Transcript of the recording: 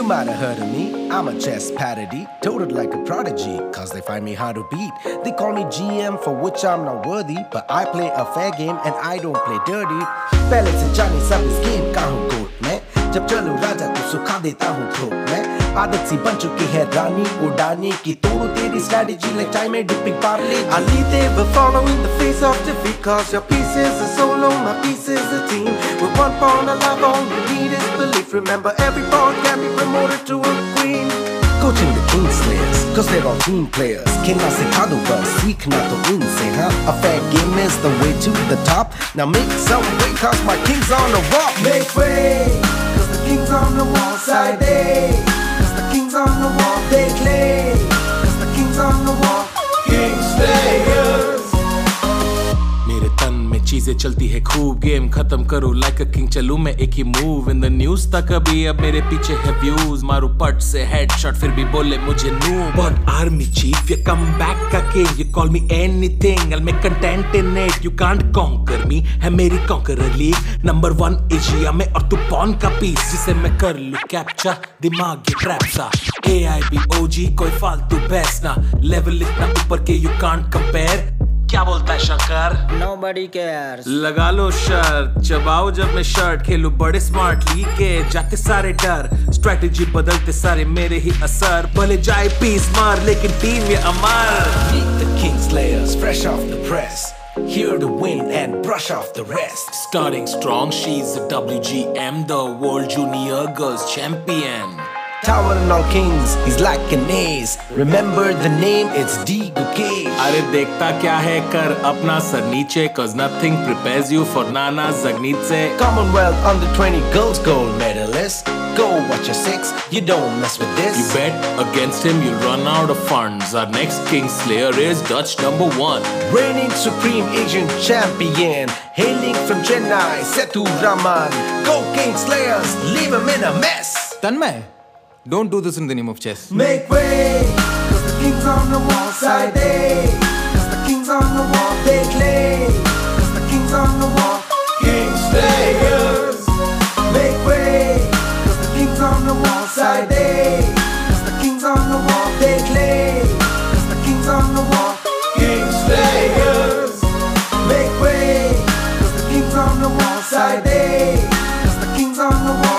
might have heard of me. I'm a chess parody, toted like a prodigy, cause they find me hard to beat. They call me GM, for which I'm not worthy, but I play a fair game and I don't play dirty. पहले से जानी सब इस game का हूँ coat मैं जब चलूं राजा तो सुखा देता हूँ थोक मैं आदत सी बन चुकी है रानी उड़ाने की तोड़ू तेरी strategy like time and dipping parley I lead there but following the face of defeat Cause your piece is a solo, my piece is a team With one pawn alive, all you need is belief Remember, every pawn can be promoted to a queen. Coaching the Kingslayers, cause they're all team players. King I say we cannot win say huh? A fair game is the way to the top. Now make some way, cause my king's on the rock. Make way, cause the king's on the wall side, they. Cause the king's on the wall, they claim. चीज़ें चलती है, खूब game खत्म करो like a king चलू, मैं एक ही मूव इन द न्यूज़ तक अभी, अब मेरे पीछे है व्यूज़ मारू पट से हेडशॉट फिर भी बोले मुझे नू but army chief you come back का king you call me anything I make content in it you can't conquer me है मेरी conqueror league number one Asia में, और तू पॉन का पीस जिसे मैं कर लू कैप्चा दिमाग ये ट्रैप सा। ए आई बी ओ जी कोई फालतू बहस ना लेवल इतना ऊपर के यू कांट कंपेयर क्या बोलता है शंकर Nobody cares. लगा लो शर्ट चबाओ जब मैं शर्ट खेलू बड़े स्मार्टली के जाते सारे डर स्ट्रेटजी बदलते सारे मेरे ही असर भले जाए पीस मार लेकिन टीम ये अमर Meet the fresh off the press Here to win and brush off the rest Starting strong, she's the WGM, the World Junior Girls Champion. towering all kings he's like an ace. Remember the name it's D. Cage अरे देखता क्या है कर अपना sir नीचे cause nothing prepares you for Nana Dzagnidze. Commonwealth under 20 girls gold medalist. Go watch your six you don't mess with this. You bet against him you'll run out of funds. Our next king slayer is Dutch number one. Reigning supreme Asian champion hailing from Chennai Setu Raman. Go king slayers leave him in a mess. Tanmay don't do this in the name of chess. Make way, cause the king's on the wall side day. Cause the king's on the wall, they. Cause the king's on the wall, king's players. Make way, cause the king's on the wall side day. Cause the king's on the wall, they. Cause the king's on the wall, king's players. Make way, cause the king's on the wall side day. Cause the king's on the wall.